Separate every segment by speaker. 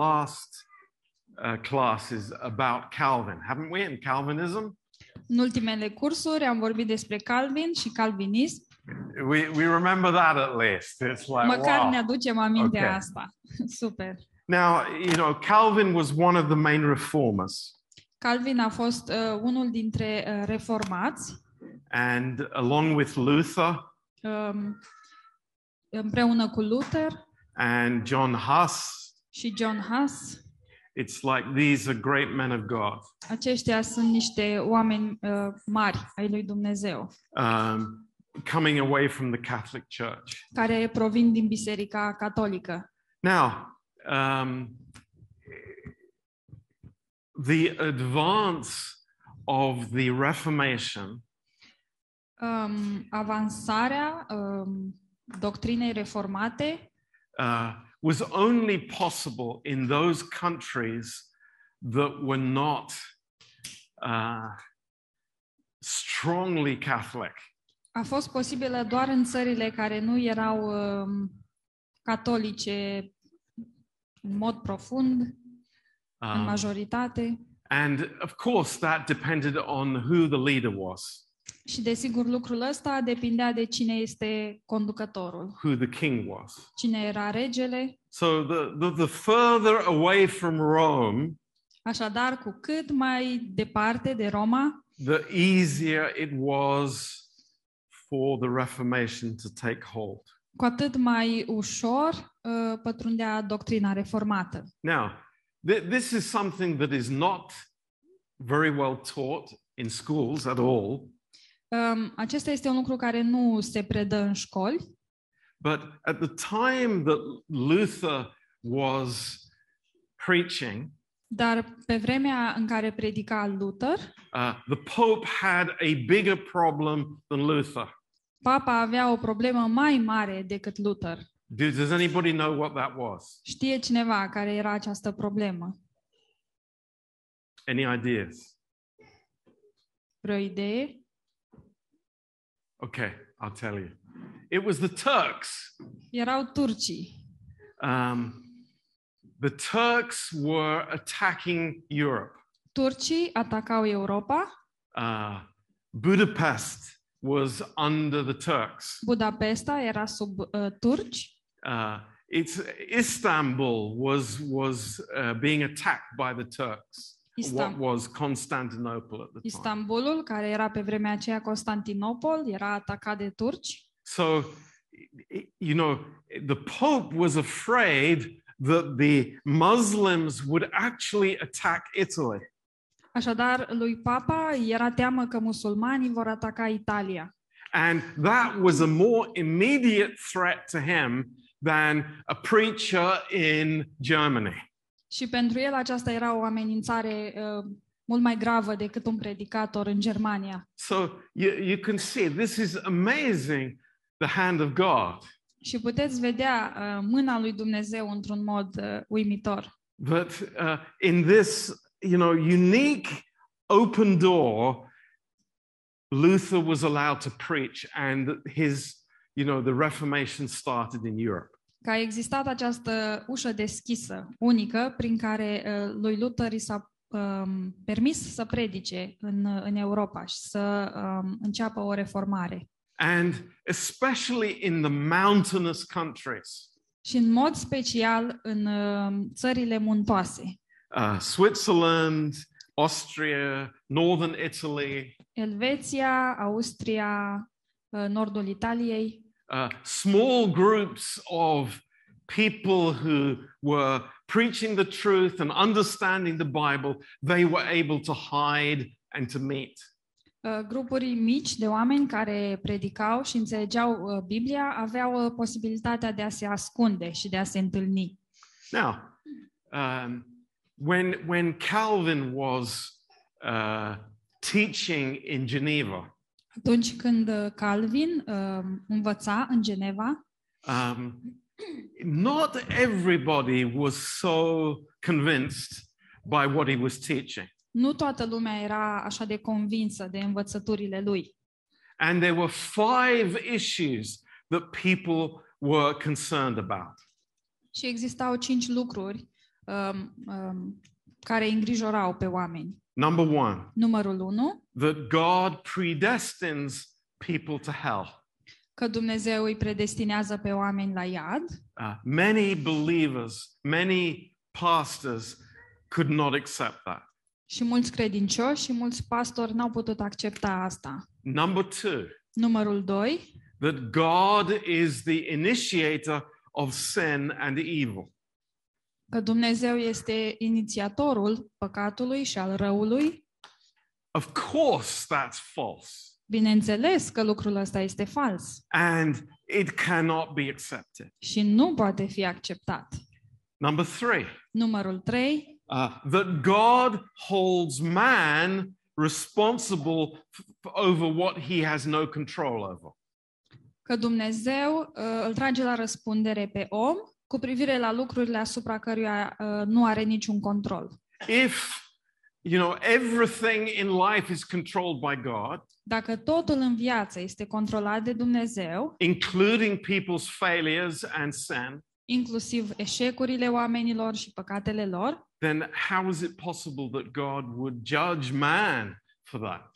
Speaker 1: last uh, classes about Calvin, haven't we? And Calvinism.
Speaker 2: În ultimele cursuri am vorbit despre Calvin și calvinism.
Speaker 1: We, we remember that at least. It's like,
Speaker 2: Măcar
Speaker 1: wow.
Speaker 2: ne aducem aminte
Speaker 1: Ok.
Speaker 2: asta. Super.
Speaker 1: Now, you know, Calvin was one of the main reformers.
Speaker 2: Calvin a fost uh, unul dintre uh, reformați,
Speaker 1: And along with Luther
Speaker 2: um, împreună cu Luther
Speaker 1: and John Huss,
Speaker 2: și John Huss.
Speaker 1: it's like these are great men of God.
Speaker 2: Aceștia sunt niște oameni uh, mari ai lui Dumnezeu,
Speaker 1: Um, coming away from the Catholic Church.
Speaker 2: care provin din Biserica Catolică.
Speaker 1: Now, um, the advance of the Reformation
Speaker 2: Um, avansarea um, doctrinei reformate
Speaker 1: uh, was only possible in those countries that were not uh, strongly Catholic.
Speaker 2: a fost posibilă doar în țările care nu erau um, catolice în mod profund, în
Speaker 1: Um,
Speaker 2: majoritate.
Speaker 1: and of course, that depended on who the leader was,
Speaker 2: Și desigur lucrul ăsta depindea de cine este conducătorul,
Speaker 1: who the king was.
Speaker 2: cine era regele.
Speaker 1: So the, the, the further away from Rome,
Speaker 2: Așadar, cu cât mai departe de Roma,
Speaker 1: the easier it was for the Reformation to take hold.
Speaker 2: cu atât mai ușor uh, pătrundea doctrina reformată.
Speaker 1: Now, th- this is something that is not very well taught in schools at all,
Speaker 2: Um, acesta este un lucru care nu se predă în școli,
Speaker 1: but at the time that Luther was preaching,
Speaker 2: dar pe vremea în care predica Luther,
Speaker 1: uh, the Pope had a bigger problem than Luther.
Speaker 2: papa avea o problemă mai mare decât Luther.
Speaker 1: Do- Does anybody know what that was?
Speaker 2: Știe cineva care era această problemă?
Speaker 1: Any ideas?
Speaker 2: Vreo idee?
Speaker 1: Okay, I'll tell you. It was the Turks.
Speaker 2: Erau turcii.
Speaker 1: Um, the Turks were attacking Europe.
Speaker 2: Turcii atacau Europa,
Speaker 1: Uh, Budapest was under the Turks.
Speaker 2: Budapesta era sub uh, turci,
Speaker 1: Uh, it's Istanbul was was uh, being attacked by the Turks. What was Constantinople at the time?
Speaker 2: Istanbulul, care era pe vremea aceea Constantinopol, era atacat de turci.
Speaker 1: So, you know, the Pope was afraid that the Muslims would actually attack Italy.
Speaker 2: Așadar, lui Papa era teamă că musulmanii vor ataca Italia.
Speaker 1: And that was a more immediate threat to him than a preacher in Germany.
Speaker 2: Și pentru el aceasta era o amenințare uh, mult mai gravă decât un predicator în Germania.
Speaker 1: So you, you can see this is amazing the hand of God.
Speaker 2: Și puteți vedea uh, mâna lui Dumnezeu într-un mod uh, uimitor.
Speaker 1: But uh, in this, you know, unique open door, Luther was allowed to preach, and his, you know, the Reformation started in Europe.
Speaker 2: Că a existat această ușă deschisă, unică, prin care uh, lui Luther i s-a um, permis să predice în, în Europa și să um, înceapă o reformare.
Speaker 1: And especially in the mountainous countries,
Speaker 2: Și în mod special în uh, țările muntoase,
Speaker 1: uh, Switzerland, Austria, northern Italy,
Speaker 2: Elveția, Austria, uh, nordul Italiei,
Speaker 1: uh, small groups of people who were preaching the truth and understanding the Bible, they were able to hide and to meet.
Speaker 2: uh, grupuri mici de oameni care predicau și înțelegeau uh, Biblia aveau posibilitatea de a se ascunde și de a se întâlni.
Speaker 1: Now, um, when, when Calvin was uh, teaching in Geneva,
Speaker 2: Atunci când uh, Calvin uh, învăța în Geneva,
Speaker 1: um, not everybody was so convinced by what he was teaching.
Speaker 2: nu toată lumea era așa de convinsă de învățăturile lui.
Speaker 1: And there were five issues that people were concerned about.
Speaker 2: Și existau cinci lucruri um, um, care îi îngrijorau pe oameni.
Speaker 1: Number one,
Speaker 2: Numărul 1,
Speaker 1: that God predestines people to hell.
Speaker 2: că Dumnezeu îi predestinează pe oameni la iad.
Speaker 1: Uh, many believers, many pastors could not accept that.
Speaker 2: Și mulți credincioși și mulți pastori n-au putut accepta asta.
Speaker 1: Number two,
Speaker 2: Numărul 2,
Speaker 1: that God is the initiator of sin and evil.
Speaker 2: Că Dumnezeu este inițiatorul păcatului și al răului.
Speaker 1: Of course, that's false.
Speaker 2: Bineînțeles că lucrul ăsta este fals
Speaker 1: And it cannot be accepted.
Speaker 2: și nu poate fi acceptat.
Speaker 1: Number three,
Speaker 2: Numărul 3,
Speaker 1: uh, that God holds man responsible f- over what he has no control over.
Speaker 2: că Dumnezeu uh, îl trage la răspundere pe om cu privire la lucrurile asupra căruia uh, nu are niciun control.
Speaker 1: If, you know, everything in life is controlled by God,
Speaker 2: Dacă totul în viață este controlat de Dumnezeu,
Speaker 1: including people's failures and sin,
Speaker 2: inclusiv eșecurile oamenilor și păcatele lor,
Speaker 1: then how is it possible that God would judge man for that?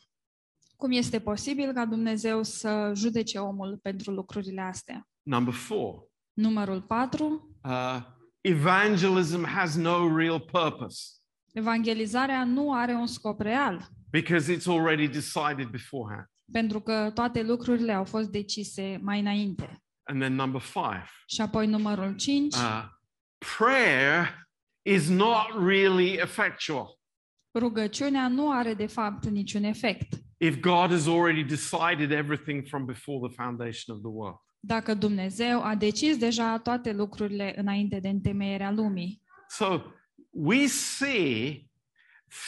Speaker 2: cum este posibil ca Dumnezeu să judece omul pentru lucrurile astea?
Speaker 1: Number four,
Speaker 2: Numărul 4.
Speaker 1: uh, evangelism has no real purpose
Speaker 2: Evangelizarea nu are un scop real,
Speaker 1: because it's already decided beforehand.
Speaker 2: pentru că toate lucrurile au fost decise mai înainte.
Speaker 1: And then number five,
Speaker 2: Și apoi numărul 5.
Speaker 1: uh, prayer is not really effectual
Speaker 2: Rugăciunea nu are de fapt niciun efect.
Speaker 1: if God has already decided everything from before the foundation of the world.
Speaker 2: Dacă Dumnezeu a decis deja toate lucrurile înainte de întemeierea lumii.
Speaker 1: So we see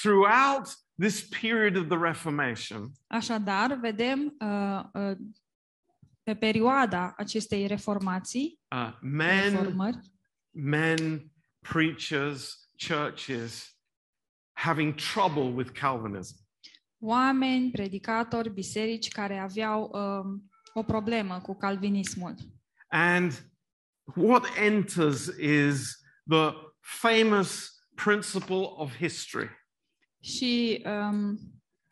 Speaker 1: throughout this period of the Reformation
Speaker 2: Așadar, vedem uh, uh, pe perioada acestei reformații,
Speaker 1: uh, men,
Speaker 2: reformări,
Speaker 1: men, preachers, churches having trouble with Calvinism.
Speaker 2: oameni, predicatori, biserici care aveau um, o problemă cu calvinismul.
Speaker 1: And what enters is the famous principle of history,
Speaker 2: Și um,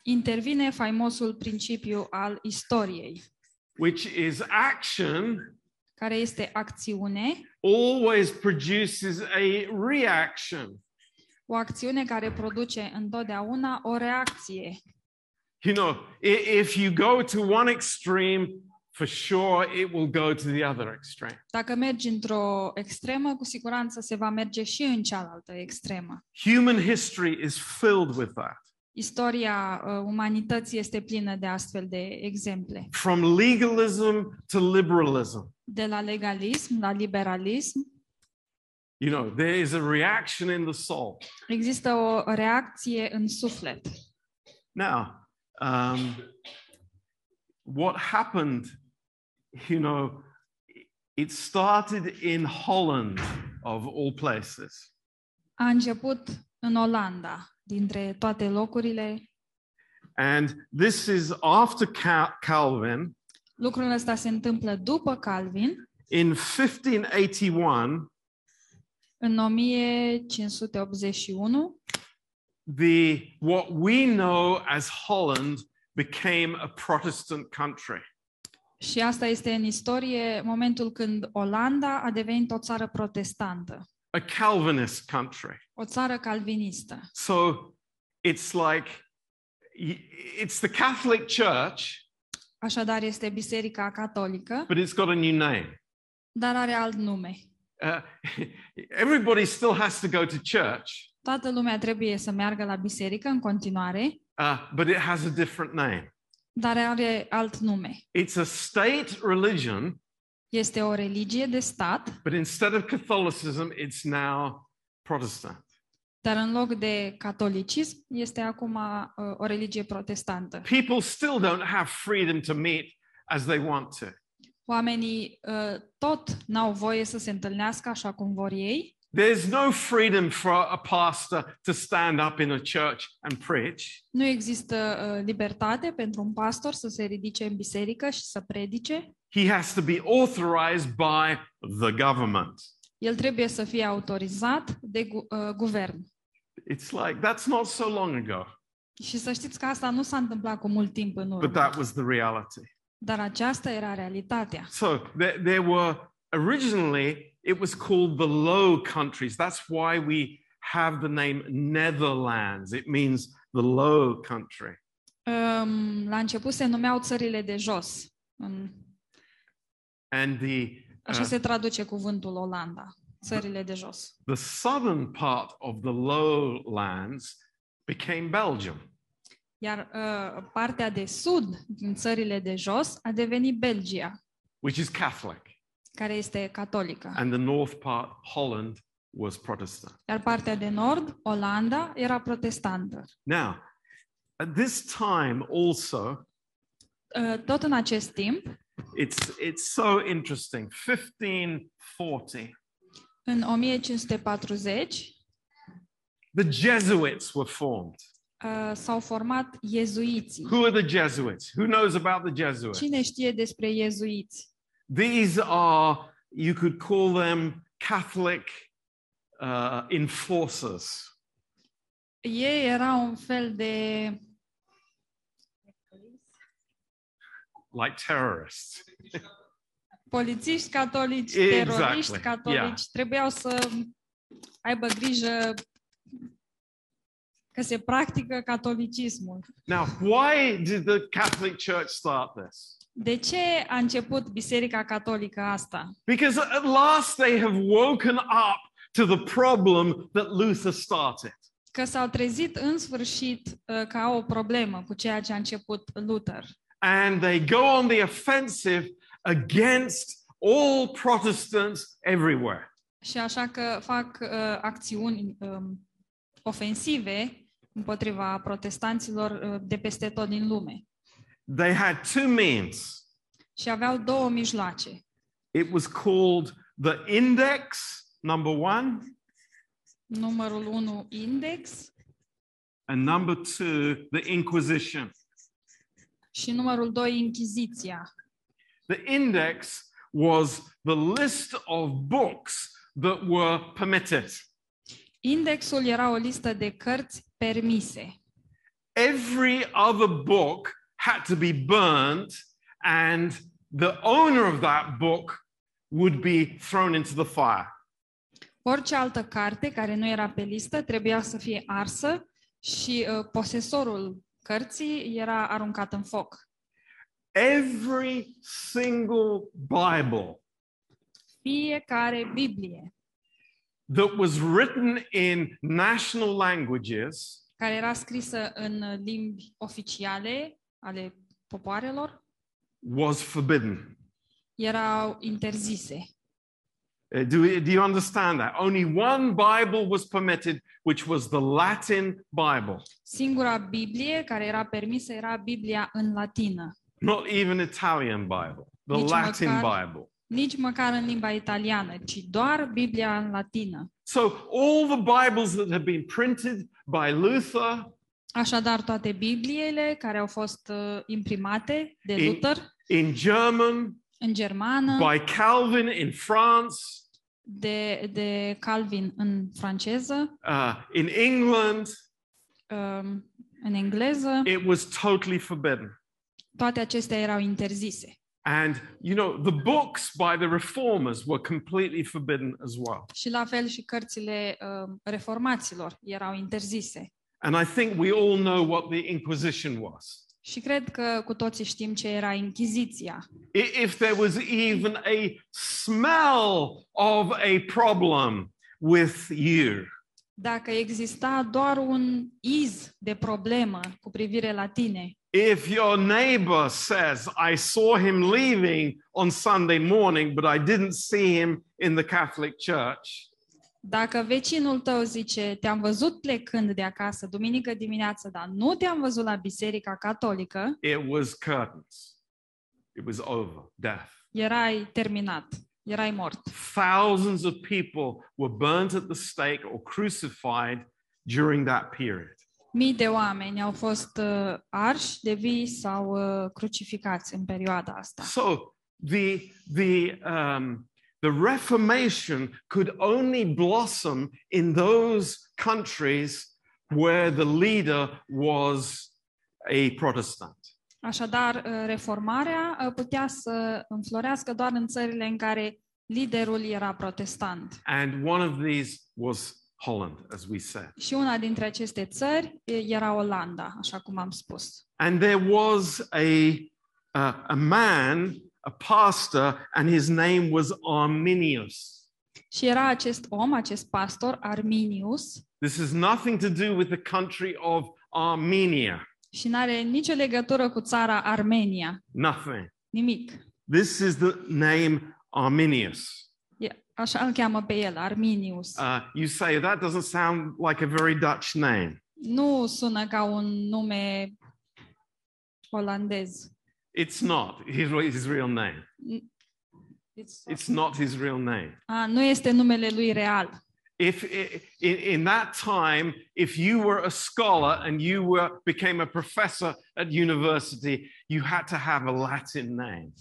Speaker 2: intervine faimosul principiu al istoriei,
Speaker 1: which is action
Speaker 2: care este acțiune,
Speaker 1: always produces a reaction.
Speaker 2: o acțiune care produce întotdeauna o reacție.
Speaker 1: You know, i- if you go to one extreme, for sure it will go to the other extreme.
Speaker 2: Dacă mergi într-o extremă, cu siguranță se va merge și în cealaltă extremă.
Speaker 1: Human history is filled with that.
Speaker 2: Istoria uh, umanității este plină de astfel de exemple.
Speaker 1: From legalism to liberalism.
Speaker 2: De la legalism la liberalism,
Speaker 1: You know, there is a reaction in the soul.
Speaker 2: există o reacție în suflet.
Speaker 1: Now, um, what happened, you know, it started in Holland, of all places.
Speaker 2: A început în Olanda, dintre toate locurile.
Speaker 1: And this is after Cal- Calvin.
Speaker 2: Lucrul ăsta se întâmplă după Calvin,
Speaker 1: In 1581,
Speaker 2: în 1581.
Speaker 1: the what we know as Holland became a Protestant country.
Speaker 2: Și asta este în istorie momentul când Olanda a devenit o țară protestantă,
Speaker 1: a Calvinist country.
Speaker 2: o țară calvinistă.
Speaker 1: So it's like y- it's the Catholic Church,
Speaker 2: Așadar este Biserica Catolică,
Speaker 1: but it's got a new name.
Speaker 2: dar are alt nume.
Speaker 1: Uh, everybody still has to go to church,
Speaker 2: Toată lumea trebuie să meargă la biserică în continuare,
Speaker 1: uh, but it has a different name.
Speaker 2: Dar are alt nume.
Speaker 1: It's a state religion,
Speaker 2: Este o religie de stat,
Speaker 1: but instead of Catholicism, it's now Protestant.
Speaker 2: dar în loc de catolicism este acum uh, o religie protestantă.
Speaker 1: People still don't have freedom to meet as they want to.
Speaker 2: Oamenii uh, tot n-au voie să se întâlnească așa cum vor ei.
Speaker 1: There's no freedom for a pastor to stand up in a church and preach.
Speaker 2: Nu există uh, libertate pentru un pastor să se ridice în biserică și să predice.
Speaker 1: He has to be authorized by the government.
Speaker 2: el trebuie să fie autorizat de gu- uh, guvern.
Speaker 1: It's like, that's not so long ago,
Speaker 2: Și să știți că asta nu s-a întâmplat cu mult timp în
Speaker 1: but
Speaker 2: urmă,
Speaker 1: that was the reality.
Speaker 2: dar aceasta era realitatea.
Speaker 1: So there, there were originally, it was called the Low Countries. That's why we have the name Netherlands. It means the Low Country.
Speaker 2: Um, la început se numeau țările de jos.
Speaker 1: And the,
Speaker 2: așa
Speaker 1: uh,
Speaker 2: se traduce cuvântul Olanda, țările de jos.
Speaker 1: the southern part of the lowlands became Belgium.
Speaker 2: Iar uh, partea de sud din țările de jos a devenit Belgia,
Speaker 1: which is Catholic,
Speaker 2: care este catolică.
Speaker 1: and the north part, Holland, was Protestant.
Speaker 2: Iar partea de nord, Olanda, era protestantă.
Speaker 1: Now, at this time also,
Speaker 2: Uh, Tot în acest timp,
Speaker 1: it's, it's so interesting. 1540,
Speaker 2: în 1540,
Speaker 1: the Jesuits were formed.
Speaker 2: uh, s-au format iezuiții.
Speaker 1: Who are the Jesuits? Who knows about the Jesuits?
Speaker 2: Cine știe despre iezuiți?
Speaker 1: These are, you could call them Catholic uh, enforcers.
Speaker 2: Ei erau un fel de
Speaker 1: like terrorists.
Speaker 2: polițiști catolici,
Speaker 1: Exactly,
Speaker 2: teroriști catolici,
Speaker 1: yeah.
Speaker 2: trebuiau să aibă grijă că se practică catolicismul.
Speaker 1: Now, why did the Catholic Church start this?
Speaker 2: De ce a început Biserica Catolică asta?
Speaker 1: Because at last they have woken up to the problem that Luther started.
Speaker 2: Că s-au trezit în sfârșit uh, că au o problemă cu ceea ce a început Luther.
Speaker 1: And they go on the offensive against all Protestants everywhere.
Speaker 2: Și așa că fac uh, acțiuni um, ofensive împotriva protestanților uh, de peste tot din lume.
Speaker 1: They had two means.
Speaker 2: Și aveau două mijloace.
Speaker 1: It was called the index, number one,
Speaker 2: Numărul 1, index,
Speaker 1: and number two, the Inquisition.
Speaker 2: și numărul 2, inchiziția.
Speaker 1: The index was the list of books that were permitted.
Speaker 2: Indexul era o listă de cărți permise.
Speaker 1: Every other book had to be burnt, and the owner of that book would be thrown into the fire.
Speaker 2: Orice altă carte care nu era pe listă trebuia să fie arsă și uh, posesorul cărții era aruncat în foc.
Speaker 1: Every single Bible
Speaker 2: Fiecare Biblie
Speaker 1: that was written in national languages
Speaker 2: care era scrisă în uh, limbi oficiale ale popoarelor
Speaker 1: was forbidden.
Speaker 2: erau interzise.
Speaker 1: Uh, Do, do you understand that? Only one Bible was permitted, which was the Latin Bible,
Speaker 2: Singura Biblie care era permisă era Biblia în latină.
Speaker 1: not even Italian Bible, the
Speaker 2: Nici
Speaker 1: Latin
Speaker 2: măcar-
Speaker 1: Bible.
Speaker 2: Nici măcar în limba italiană, ci doar Biblia în latină.
Speaker 1: So all the Bibles that have been printed by Luther
Speaker 2: Așadar, toate Bibliile care au fost uh, imprimate de
Speaker 1: In-
Speaker 2: Luther
Speaker 1: in German,
Speaker 2: în germană,
Speaker 1: by Calvin in France,
Speaker 2: de, de Calvin în franceză,
Speaker 1: uh, in England,
Speaker 2: um, în engleză,
Speaker 1: it was totally forbidden.
Speaker 2: toate acestea erau interzise.
Speaker 1: And, you know, the books by the reformers were completely forbidden as well.
Speaker 2: Și la fel și cărțile uh, reformaților erau interzise.
Speaker 1: And I think we all know what the Inquisition was.
Speaker 2: Și cred că cu toții știm ce era Inchiziția.
Speaker 1: If there was even a smell of a problem with you,
Speaker 2: Dacă exista doar un iz de problemă cu privire la tine,
Speaker 1: if your neighbor says, I saw him leaving on Sunday morning, but I didn't see him in the Catholic Church,
Speaker 2: dacă vecinul tău zice, te-am văzut plecând de acasă duminică dimineață, dar nu te-am văzut la biserica catolică,
Speaker 1: it was curtains. It was over, death.
Speaker 2: erai terminat, erai mort.
Speaker 1: Thousands of people were burnt at the stake or crucified during that period.
Speaker 2: Mii de oameni au fost uh, arși de vii sau uh, crucificați în perioada asta.
Speaker 1: So the the um, the Reformation could only blossom in those countries where the leader was a Protestant.
Speaker 2: Așadar, uh, reformarea uh, putea să înflorească doar în țările în care liderul era protestant.
Speaker 1: And one of these was Holland, as we said.
Speaker 2: Și una dintre aceste țări e- era Olanda, așa cum am spus.
Speaker 1: And there was a, uh, a man, a pastor, and his name was Arminius.
Speaker 2: Și era acest om, acest pastor, Arminius,
Speaker 1: This has nothing to do with the country of Armenia.
Speaker 2: și nu are nicio legătură cu țara Armenia.
Speaker 1: Nothing.
Speaker 2: Nimic.
Speaker 1: This is the name Arminius.
Speaker 2: E, așa îl cheamă pe el, Arminius.
Speaker 1: Uh, you say that doesn't sound like a very Dutch name.
Speaker 2: Nu sună ca un nume olandez.
Speaker 1: It's not his, his real name.
Speaker 2: It's-
Speaker 1: It's not his real name.
Speaker 2: A, nu este numele lui real.
Speaker 1: If i- in, in that time, if you were a scholar and you were became a professor at university, you had to have a Latin name.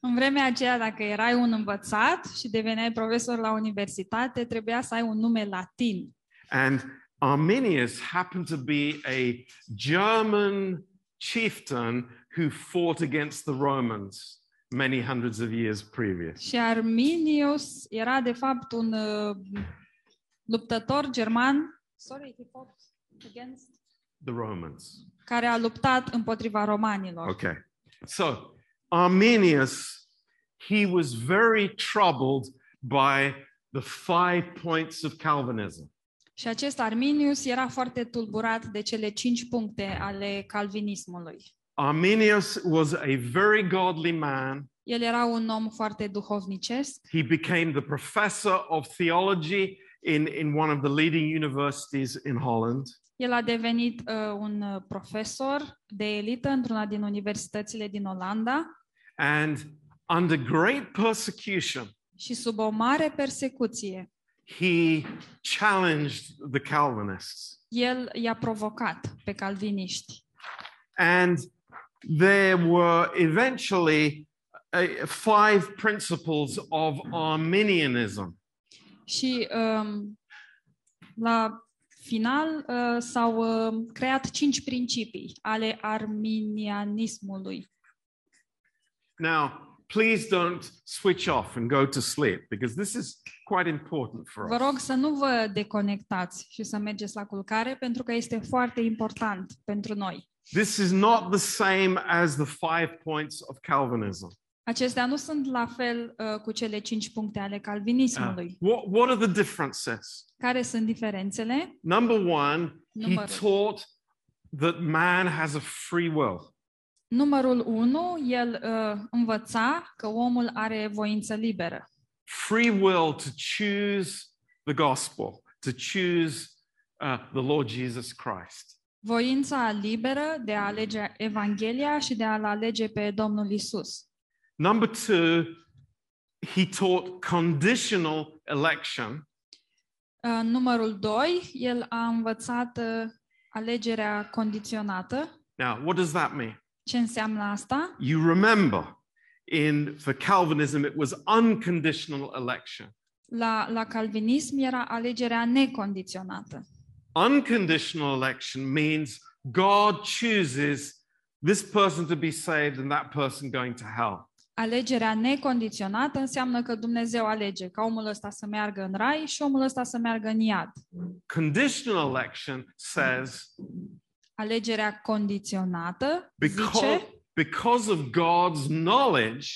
Speaker 2: În vremea aceea, dacă erai un învățat și deveneai profesor la universitate, trebuia să ai un nume latin.
Speaker 1: And Arminius happened to be a German chieftain who fought against the Romans many hundreds of years previous.
Speaker 2: Și Arminius era, de fapt, un uh, luptător german sorry, he fought against...
Speaker 1: The Romans.
Speaker 2: care a luptat împotriva romanilor.
Speaker 1: Okay. So Arminius, he was very troubled by the five points of Calvinism.
Speaker 2: Și acest Arminius era foarte tulburat de cele cinci puncte ale calvinismului.
Speaker 1: Arminius was a very godly man.
Speaker 2: El era un om foarte duhovnicesc.
Speaker 1: He became the professor of theology in, in one of the leading universities in Holland.
Speaker 2: El a devenit uh, un uh, profesor de elită într-una din universitățile din Olanda
Speaker 1: And under great persecution,
Speaker 2: și sub o mare persecuție,
Speaker 1: he challenged the Calvinists.
Speaker 2: el i-a provocat pe calviniști.
Speaker 1: And there were eventually uh, five principles of Arminianism.
Speaker 2: Și um, la final uh, s-au uh, creat cinci principii ale arminianismului.
Speaker 1: Now, please don't switch off and go to sleep because this is quite important for
Speaker 2: Vă
Speaker 1: us.
Speaker 2: rog să nu vă deconectați și să mergeți la culcare pentru că este foarte important pentru noi.
Speaker 1: This is not the same as the five points of Calvinism.
Speaker 2: Acestea nu sunt la fel uh, cu cele cinci puncte ale
Speaker 1: Uh,
Speaker 2: calvinismului.
Speaker 1: what, what are the differences?
Speaker 2: Care sunt diferențele?
Speaker 1: Number one, he
Speaker 2: Number-
Speaker 1: taught that man has a free will.
Speaker 2: Numărul 1, el uh, învăța că omul are voință liberă.
Speaker 1: free will to choose the gospel, to choose uh, the Lord Jesus Christ.
Speaker 2: Voința liberă de a alege Evanghelia și de a-L alege pe Domnul Isus.
Speaker 1: Number two, he taught conditional election,
Speaker 2: Uh, numărul 2, el a învățat uh, alegerea condiționată.
Speaker 1: Now, what does that mean?
Speaker 2: Ce înseamnă asta?
Speaker 1: You remember, in for Calvinism, it was unconditional election.
Speaker 2: La, la calvinism era alegerea necondiționată.
Speaker 1: Unconditional election means God chooses this person to be saved and that person going to hell.
Speaker 2: Alegerea necondiționată înseamnă că Dumnezeu alege ca omul ăsta să meargă în rai și omul ăsta să meargă în iad.
Speaker 1: Conditional election says
Speaker 2: Alegerea condiționată
Speaker 1: because,
Speaker 2: zice,
Speaker 1: because of God's knowledge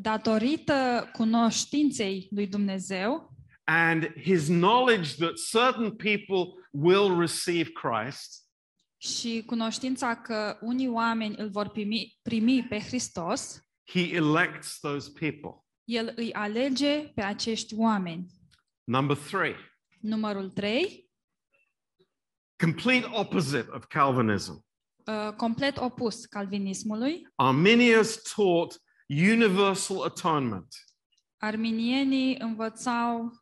Speaker 2: datorită cunoștinței lui Dumnezeu
Speaker 1: and his knowledge that certain people will receive Christ,
Speaker 2: și cunoștința că unii oameni îl vor primi, primi pe Hristos,
Speaker 1: he elects those people.
Speaker 2: el îi alege pe acești oameni.
Speaker 1: Number three,
Speaker 2: Numărul 3,
Speaker 1: complete opposite of Calvinism.
Speaker 2: uh, complet opus calvinismului,
Speaker 1: Arminius taught universal atonement.
Speaker 2: arminienii învățau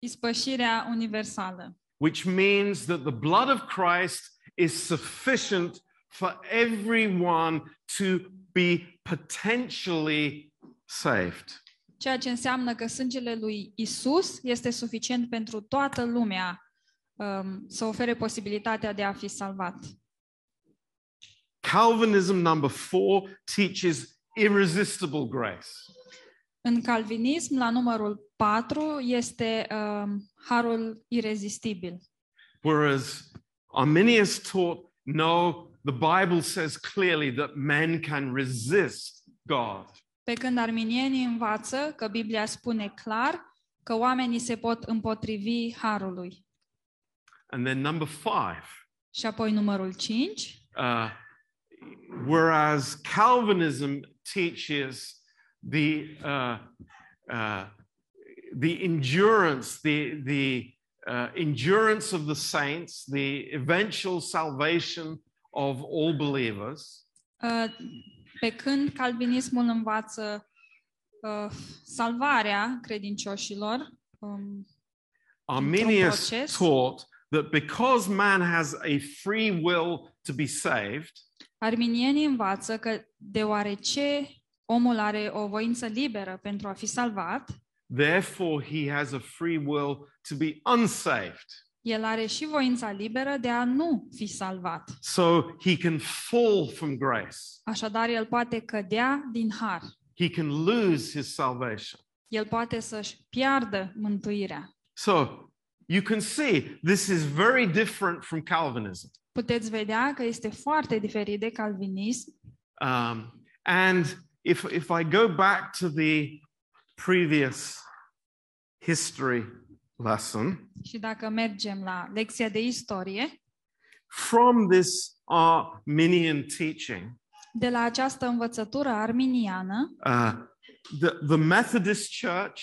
Speaker 2: ispășirea universală.
Speaker 1: which means that the blood of Christ is sufficient for everyone to be potentially saved.
Speaker 2: Ceea ce înseamnă că sângele lui Isus este suficient pentru toată lumea um, să ofere posibilitatea de a fi salvat.
Speaker 1: Calvinism number four teaches irresistible grace.
Speaker 2: În calvinism, la numărul 4, este um, harul irezistibil.
Speaker 1: Whereas Arminius taught, no, the Bible says clearly that men can resist God.
Speaker 2: Pe când arminienii învață că Biblia spune clar că oamenii se pot împotrivi harului.
Speaker 1: And then number five,
Speaker 2: Și apoi numărul 5,
Speaker 1: uh, whereas Calvinism teaches the uh, uh, the endurance, the the uh, endurance of the saints, the eventual salvation of all believers.
Speaker 2: uh, pe când calvinismul învață uh, salvarea credincioșilor, um,
Speaker 1: Arminius taught that because man has a free will to be saved,
Speaker 2: arminienii învață că deoarece omul are o voință liberă pentru a fi salvat,
Speaker 1: therefore he has a free will to be unsaved.
Speaker 2: el are și voința liberă de a nu fi salvat.
Speaker 1: So he can fall from grace.
Speaker 2: Așadar, el poate cădea din har.
Speaker 1: He can lose his salvation.
Speaker 2: El poate să-și piardă mântuirea.
Speaker 1: So you can see this is very different from Calvinism.
Speaker 2: Puteți vedea că este foarte diferit de calvinism
Speaker 1: Um, and if, if I go back to the previous history lesson,
Speaker 2: și dacă mergem la lecția de istorie,
Speaker 1: from this Arminian teaching,
Speaker 2: de la această învățătură arminiană,
Speaker 1: uh, the, the Methodist Church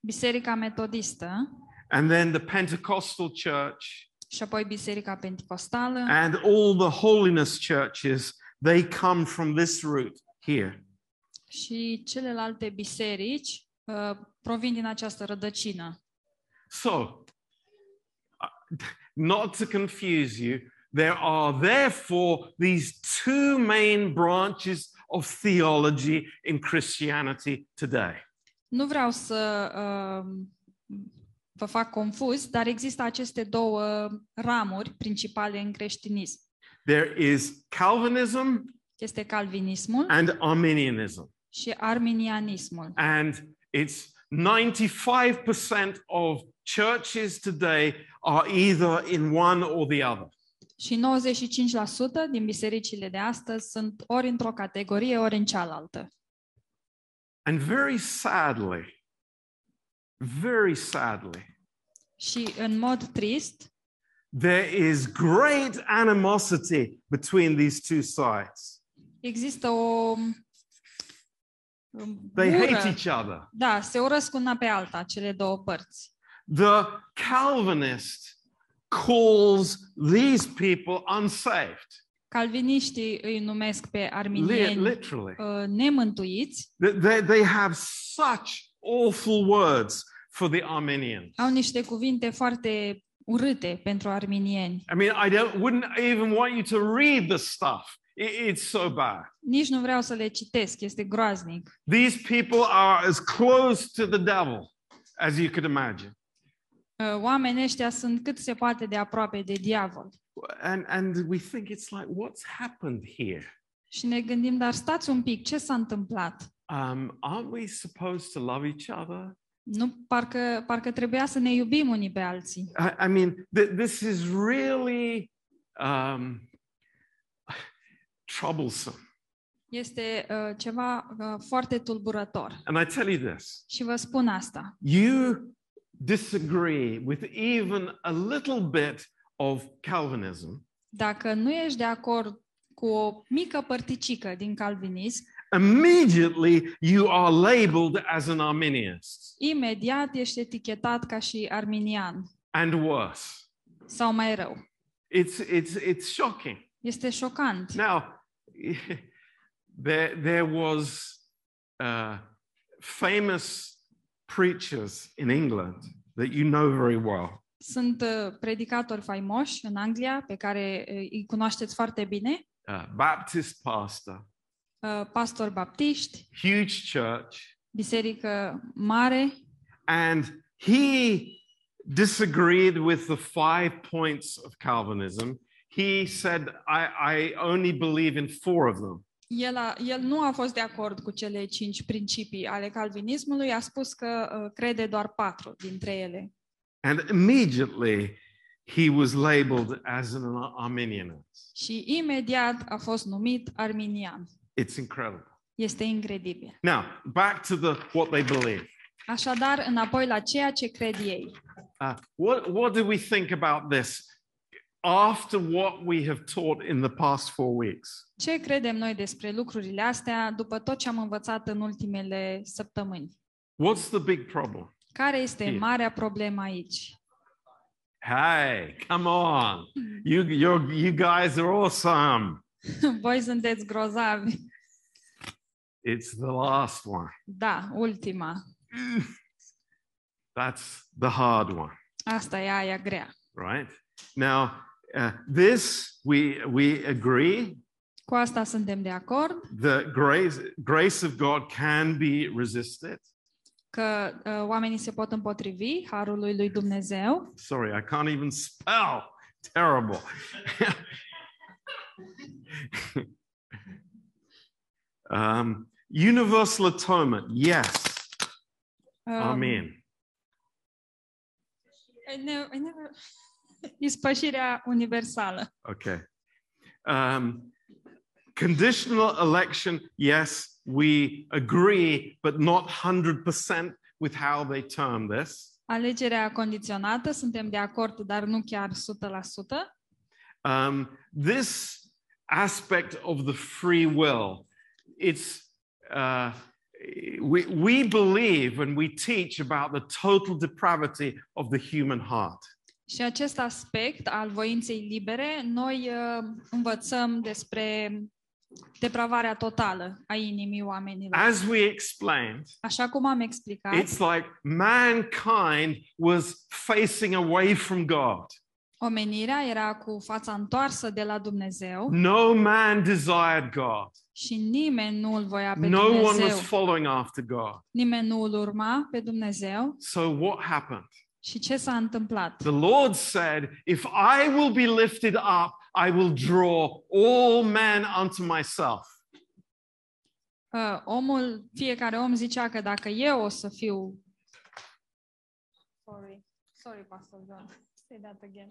Speaker 2: Biserica Metodistă
Speaker 1: and then the Pentecostal Church
Speaker 2: și apoi Biserica Pentecostală
Speaker 1: and all the holiness churches, they come from this root here.
Speaker 2: și celelalte biserici uh, provin din această rădăcină.
Speaker 1: So, uh, not to confuse you, there are therefore these two main branches of theology in Christianity today.
Speaker 2: Nu vreau să uh, vă fac confuz, dar există aceste două ramuri principale în creștinism.
Speaker 1: There is Calvinism
Speaker 2: Este calvinismul
Speaker 1: and Arminianism.
Speaker 2: și arminianismul.
Speaker 1: And it's 95% of churches today are either in one or the other.
Speaker 2: Și 95% din bisericile de astăzi sunt ori într-o categorie, ori în cealaltă.
Speaker 1: And very sadly, very sadly,
Speaker 2: Și în mod trist,
Speaker 1: there is great animosity between these two sides.
Speaker 2: Există o
Speaker 1: They
Speaker 2: ură.
Speaker 1: hate each other.
Speaker 2: Da, se urăsc una pe alta, cele două părți.
Speaker 1: The Calvinist calls these people unsaved,
Speaker 2: Calviniștii îi numesc pe
Speaker 1: li-
Speaker 2: arminieni
Speaker 1: literally.
Speaker 2: uh, nemântuiți,
Speaker 1: They, they, they have such awful words for the Arminians.
Speaker 2: au niște cuvinte foarte urâte pentru arminieni.
Speaker 1: I mean, I don't, wouldn't even want you to read the stuff. It- it's so bad.
Speaker 2: Nici nu vreau să le citesc, este groaznic.
Speaker 1: These people are as close to the devil as you could imagine.
Speaker 2: Uh, Oamenii ăștia sunt cât se poate de aproape de diavol.
Speaker 1: And, and we think it's like, what's happened here?
Speaker 2: Și ne gândim, dar stați un pic, ce s-a întâmplat?
Speaker 1: Um, aren't we supposed to love each other?
Speaker 2: Nu, parcă, parcă trebuia să ne iubim unii pe alții.
Speaker 1: I, I mean, th- this is really um, troublesome.
Speaker 2: Este uh, ceva uh, foarte tulburător.
Speaker 1: And I tell you this
Speaker 2: Și vă spun asta.
Speaker 1: you disagree with even a little bit of Calvinism,
Speaker 2: Dacă nu ești de acord cu o mică părticică din calvinism,
Speaker 1: immediately you are labeled as an Arminianist
Speaker 2: imediat ești etichetat ca și arminian
Speaker 1: and worse.
Speaker 2: sau mai rău.
Speaker 1: It's, it's, it's shocking.
Speaker 2: Este șocant.
Speaker 1: Now, there, there was uh, famous preachers in England that you know very well.
Speaker 2: Sunt uh, predicatori faimoși în Anglia pe care uh, îi cunoașteți foarte bine.
Speaker 1: Uh, Baptist pastor,
Speaker 2: uh, pastori baptiști,
Speaker 1: huge church,
Speaker 2: biserică mare
Speaker 1: and he disagreed with the five points of Calvinism. He said, I, I only believe in four of them.
Speaker 2: El, a, el nu a fost de acord cu cele cinci principii ale calvinismului, a spus că uh, crede doar patru dintre ele.
Speaker 1: And immediately he was labeled as an Arminianist.
Speaker 2: Și imediat a fost numit arminian.
Speaker 1: It's incredible.
Speaker 2: Este incredibil.
Speaker 1: Now, back to the what they believe.
Speaker 2: Așadar, înapoi la ceea ce cred ei.
Speaker 1: Uh, what, what do we think about this after what we have taught in the past four weeks?
Speaker 2: Ce credem noi despre lucrurile astea după tot ce am învățat în ultimele săptămâni?
Speaker 1: What's the big problem?
Speaker 2: Care este
Speaker 1: Here.
Speaker 2: marea problemă aici?
Speaker 1: Hey, come on. You, you're, you guys are awesome.
Speaker 2: Voi sunteți grozavi.
Speaker 1: It's the last one.
Speaker 2: Da, ultima.
Speaker 1: That's the hard one,
Speaker 2: Asta e aia grea.
Speaker 1: right? Now, uh, this we, we agree
Speaker 2: Cu asta suntem de acord,
Speaker 1: the grace, grace of God can be resisted.
Speaker 2: că uh, oamenii se pot împotrivi harului lui Dumnezeu.
Speaker 1: Sorry, I can't even spell. Terrible. um, universal atonement, yes.
Speaker 2: Um,
Speaker 1: Amen.
Speaker 2: I never, I never... Ispășirea universală.
Speaker 1: Okay. Um, conditional election, yes, we agree, but not 100% with how they term this.
Speaker 2: Alegerea condiționată, suntem de acord, dar nu chiar 100%.
Speaker 1: Um, this aspect of the free will, it's uh, we, we believe and we teach about the total depravity of the human heart.
Speaker 2: Și acest aspect al voinței libere, noi uh, învățăm despre depravarea totală a inimii oamenilor.
Speaker 1: As we explained,
Speaker 2: Așa cum am explicat,
Speaker 1: it's like mankind was facing away from God.
Speaker 2: omenirea era cu fața întoarsă de la Dumnezeu
Speaker 1: No man desired God.
Speaker 2: și nimeni nu îl voia pe
Speaker 1: No one was
Speaker 2: Dumnezeu.
Speaker 1: following after God.
Speaker 2: Nimeni nu îl urma pe Dumnezeu.
Speaker 1: So what happened?
Speaker 2: Și ce s-a întâmplat?
Speaker 1: The Lord said, If I will be lifted up, I will draw all men unto myself.
Speaker 2: Uh, omul, fiecare om zicea că dacă eu o să fiu... Sorry, sorry, Pastor John. Say that again.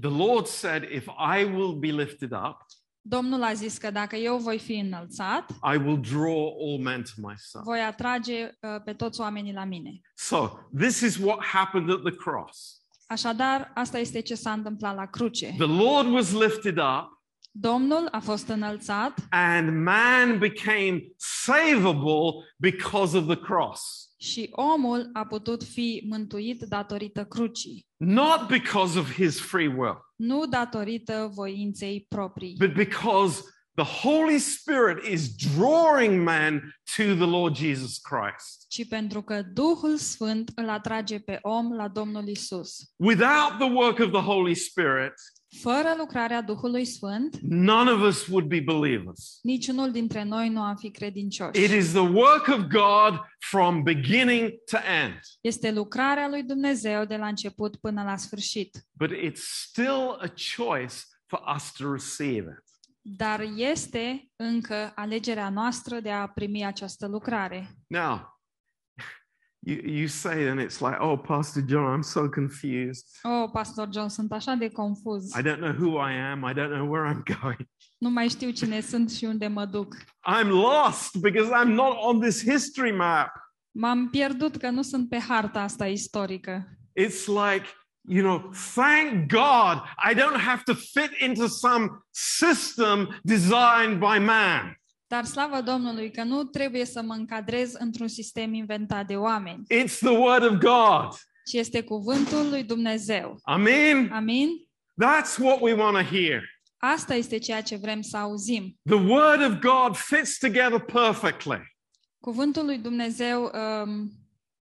Speaker 1: The Lord said, If I will be lifted up,
Speaker 2: Domnul a zis că dacă eu voi fi înălțat,
Speaker 1: I will draw all men to myself.
Speaker 2: voi atrage uh, pe toți oamenii la mine.
Speaker 1: So, this is what happened at the cross.
Speaker 2: Așadar, asta este ce s-a întâmplat la cruce.
Speaker 1: The Lord was lifted up,
Speaker 2: Domnul a fost înălțat
Speaker 1: and man became savable because of the cross.
Speaker 2: Și omul a putut fi mântuit datorită crucii,
Speaker 1: Not because of his free will,
Speaker 2: nu datorită voinței proprii,
Speaker 1: but because the Holy Spirit is drawing man to the Lord Jesus Christ.
Speaker 2: ci pentru că Duhul Sfânt îl atrage pe om la Domnul Isus.
Speaker 1: Without the work of the Holy Spirit,
Speaker 2: Fără lucrarea Duhului Sfânt,
Speaker 1: none of us would be believers.
Speaker 2: niciunul dintre noi nu am fi credincioși.
Speaker 1: It is the work of God from beginning to end.
Speaker 2: Este lucrarea lui Dumnezeu de la început până la sfârșit.
Speaker 1: But it's still a choice for us to receive it.
Speaker 2: Dar este încă alegerea noastră de a primi această lucrare.
Speaker 1: Now, you, you say, and it's like, oh, Pastor John, I'm so confused.
Speaker 2: Oh, Pastor John, sunt așa de confuz.
Speaker 1: I don't know who I am. I don't know where I'm going.
Speaker 2: Nu mai știu cine sunt și unde mă duc.
Speaker 1: I'm lost because I'm not on this history map.
Speaker 2: M-am pierdut că nu sunt pe harta asta istorică.
Speaker 1: It's like, you know, thank God I don't have to fit into some system designed by man.
Speaker 2: Dar slavă Domnului că nu trebuie să mă încadrez într-un sistem inventat de oameni,
Speaker 1: It's the word of God.
Speaker 2: ci este cuvântul lui Dumnezeu.
Speaker 1: Amen.
Speaker 2: Amin?
Speaker 1: That's what we want to hear.
Speaker 2: Asta este ceea ce vrem să auzim.
Speaker 1: The word of God fits together perfectly.
Speaker 2: Cuvântul lui Dumnezeu um,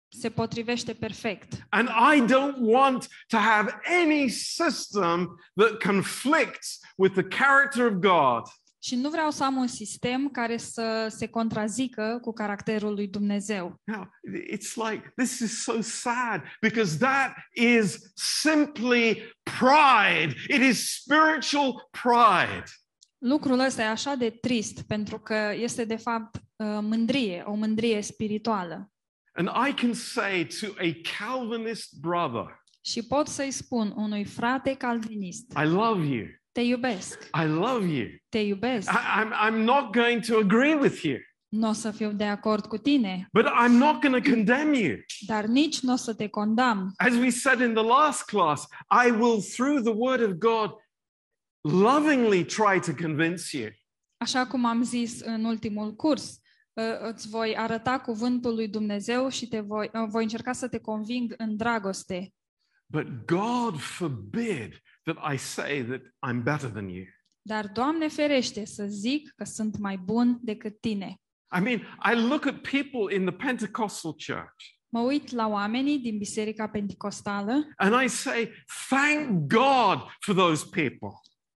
Speaker 2: se potrivește perfect.
Speaker 1: And I don't want to have any system that conflicts with the character of God.
Speaker 2: Și nu vreau să am un sistem care să se contrazică cu caracterul lui Dumnezeu.
Speaker 1: Now, it's like, this is so sad because that is simply pride. It is spiritual pride.
Speaker 2: Lucrul ăsta e așa de trist pentru că este de fapt uh, mândrie, o mândrie spirituală.
Speaker 1: And I can say to a Calvinist brother,
Speaker 2: Și pot să-i spun unui frate calvinist,
Speaker 1: I love you.
Speaker 2: Te iubesc,
Speaker 1: I love you.
Speaker 2: te iubesc,
Speaker 1: I, I'm, I'm not going to agree with you,
Speaker 2: nu o să fiu de acord cu tine,
Speaker 1: but I'm not going to condemn you.
Speaker 2: dar nici nu o să te condamn.
Speaker 1: As we said in the last class, I will, through the word of God, lovingly try to convince you.
Speaker 2: Așa cum am zis în ultimul curs, uh, îți voi arăta cuvântul lui Dumnezeu și te voi, uh, voi încerca să te conving în dragoste.
Speaker 1: But God forbid that I say that I'm better than you.
Speaker 2: Dar, Doamne ferește, să zic că sunt mai bun decât tine.
Speaker 1: I mean, I look at people in the Pentecostal church
Speaker 2: Mă uit la oamenii din Biserica Pentecostală
Speaker 1: and I say, Thank God for those people.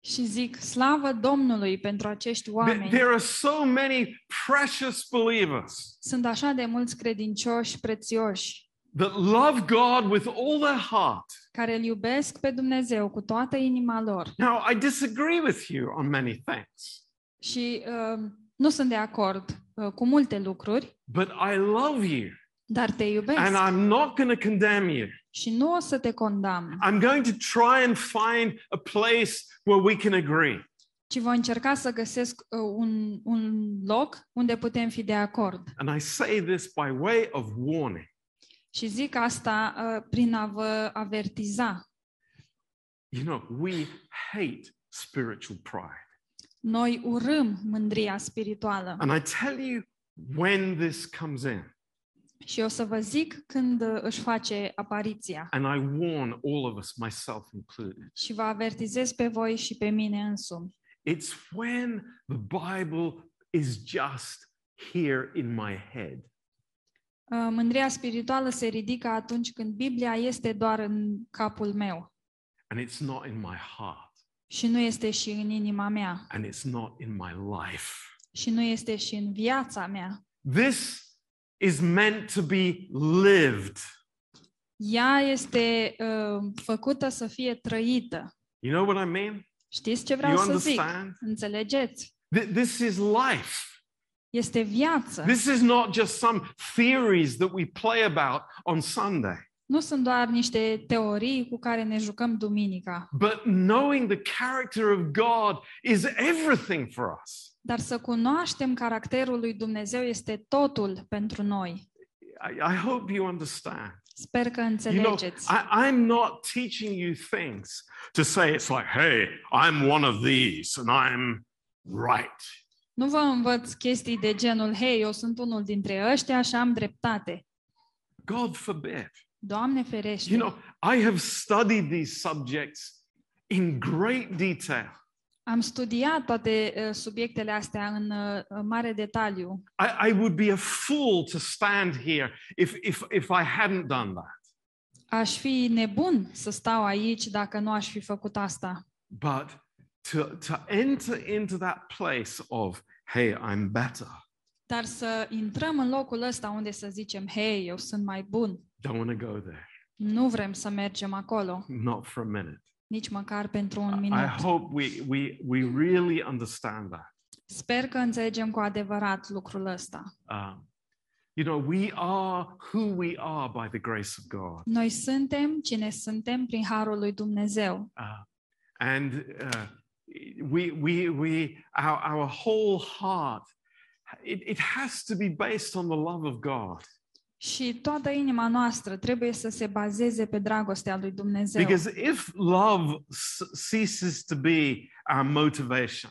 Speaker 2: și zic, slavă Domnului pentru acești
Speaker 1: Th-
Speaker 2: oameni.
Speaker 1: There are so many precious believers
Speaker 2: Sunt așa de mulți credincioși prețioși
Speaker 1: that love God with all their heart.
Speaker 2: care îl iubesc pe Dumnezeu cu toată inima lor.
Speaker 1: Now, I disagree with you on many things,
Speaker 2: Și uh, nu sunt de acord uh, cu multe lucruri,
Speaker 1: but I love you
Speaker 2: dar te iubesc
Speaker 1: and I'm not going to condemn you.
Speaker 2: și nu o să te condamn,
Speaker 1: I'm going to try and find a place where we can agree.
Speaker 2: ci voi încerca să găsesc uh, un, un loc unde putem fi de acord.
Speaker 1: And I say this by way of warning.
Speaker 2: Și zic asta uh, prin a vă avertiza.
Speaker 1: You know, we hate spiritual pride.
Speaker 2: Noi urâm mândria spirituală.
Speaker 1: And I tell you when this comes in.
Speaker 2: Și o să vă zic când uh, își face apariția.
Speaker 1: And I warn all of us, myself included.
Speaker 2: Și vă avertizez pe voi și pe mine însumi.
Speaker 1: It's when the Bible is just here in my head.
Speaker 2: Uh, Mândria spirituală se ridică atunci când Biblia este doar în capul meu
Speaker 1: and it's not in my heart
Speaker 2: și nu este și în inima mea
Speaker 1: and it's not in my life.
Speaker 2: și nu este și în viața mea.
Speaker 1: This is meant to be lived.
Speaker 2: Ea este uh, făcută să fie trăită.
Speaker 1: You know what I mean?
Speaker 2: Știți ce vreau
Speaker 1: You
Speaker 2: să zic?
Speaker 1: understand?
Speaker 2: Înțelegeți?
Speaker 1: Th- This is life.
Speaker 2: Este viață.
Speaker 1: This is not just some theories that we play about on Sunday,
Speaker 2: Nu sunt doar niște teorii cu care ne jucăm duminica,
Speaker 1: but knowing the character of God is everything for us.
Speaker 2: dar să cunoaștem caracterul lui Dumnezeu este totul pentru noi.
Speaker 1: I, I hope you understand.
Speaker 2: Sper că
Speaker 1: You know,
Speaker 2: înțelegeți.
Speaker 1: I, I'm not teaching you things to say it's like, hey, I'm one of these and I'm right.
Speaker 2: Nu vă învăț chestii de genul, hei, eu sunt unul dintre ăștia și am dreptate.
Speaker 1: God forbid.
Speaker 2: Doamne ferește!
Speaker 1: You know, I have studied these subjects in great detail.
Speaker 2: Am studiat toate uh, subiectele astea în uh, mare detaliu
Speaker 1: I, I would be a fool to stand here if, if, if I hadn't done that.
Speaker 2: Aș fi nebun să stau aici dacă nu aș fi făcut asta.
Speaker 1: But to, to enter into that place of, hey, I'm better,
Speaker 2: Dar să intrăm în locul ăsta unde să zicem, hei, eu sunt mai bun,
Speaker 1: don't want to go there,
Speaker 2: nu vrem să mergem acolo,
Speaker 1: not for a minute.
Speaker 2: nici măcar pentru un
Speaker 1: I
Speaker 2: minut.
Speaker 1: hope we, we, we really understand that.
Speaker 2: Sper că înțelegem cu adevărat lucrul ăsta.
Speaker 1: Um, you know, we are who we are by the grace of God.
Speaker 2: Noi suntem cine suntem prin harul lui Dumnezeu.
Speaker 1: Uh, and uh, we, we, we, our, our whole heart, it, it has to be based on the love of God.
Speaker 2: Și toată inima noastră trebuie să se bazeze pe dragostea lui Dumnezeu.
Speaker 1: Because if love ceases to be our motivation,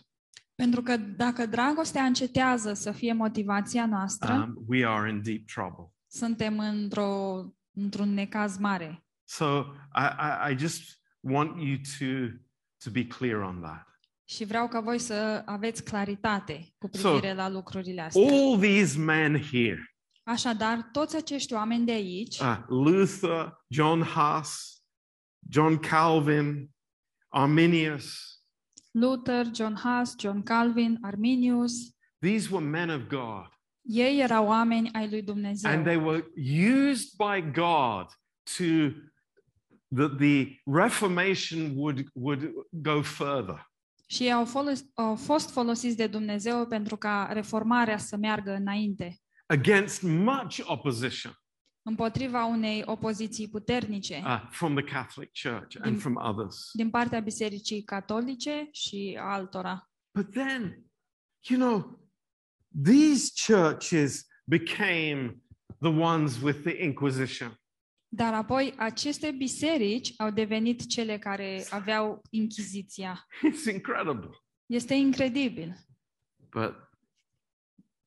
Speaker 2: Pentru că dacă dragostea încetează să fie motivația noastră,
Speaker 1: um, we are in deep trouble.
Speaker 2: suntem într-o, într-un necaz mare.
Speaker 1: So I, I, I just want you to, to be clear on that.
Speaker 2: Și vreau ca voi să aveți claritate cu
Speaker 1: So,
Speaker 2: privire la lucrurile astea.
Speaker 1: All these men here,
Speaker 2: Așadar, toți acești oameni de aici,
Speaker 1: uh, Luther, John Huss, John Calvin, Arminius,
Speaker 2: Luther, John Huss, John Calvin, Arminius,
Speaker 1: These were men of God.
Speaker 2: ei erau oameni ai lui Dumnezeu.
Speaker 1: And they were used by God to that the Reformation would, would go further.
Speaker 2: Și ei au, folos- au fost folosiți de Dumnezeu pentru ca reformarea să meargă înainte,
Speaker 1: against much opposition
Speaker 2: împotriva unei opoziții puternice
Speaker 1: uh, from the Catholic Church and
Speaker 2: Din-
Speaker 1: from others.
Speaker 2: din partea Bisericii Catolice și a altora.
Speaker 1: But then, you know, these churches became the ones with the Inquisition.
Speaker 2: Dar apoi aceste biserici au devenit cele care aveau Inchiziția.
Speaker 1: It's incredible.
Speaker 2: Este incredibil.
Speaker 1: But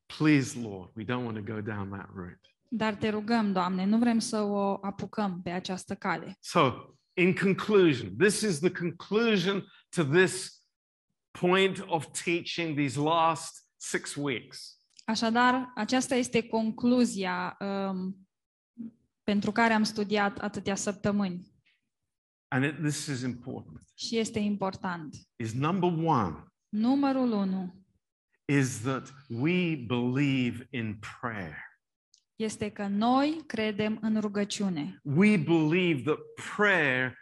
Speaker 1: please, Lord, we don't want to go down that route.
Speaker 2: Dar te rugăm, Doamne, nu vrem să o apucăm pe această cale.
Speaker 1: So, in conclusion, this is the conclusion to this point of teaching these last six weeks.
Speaker 2: Așadar, aceasta este concluzia um, pentru care am studiat atâtea săptămâni
Speaker 1: And it, this is important.
Speaker 2: și este important.
Speaker 1: Is number one
Speaker 2: Numărul 1
Speaker 1: is that we believe in prayer.
Speaker 2: este că noi credem în rugăciune.
Speaker 1: We believe that prayer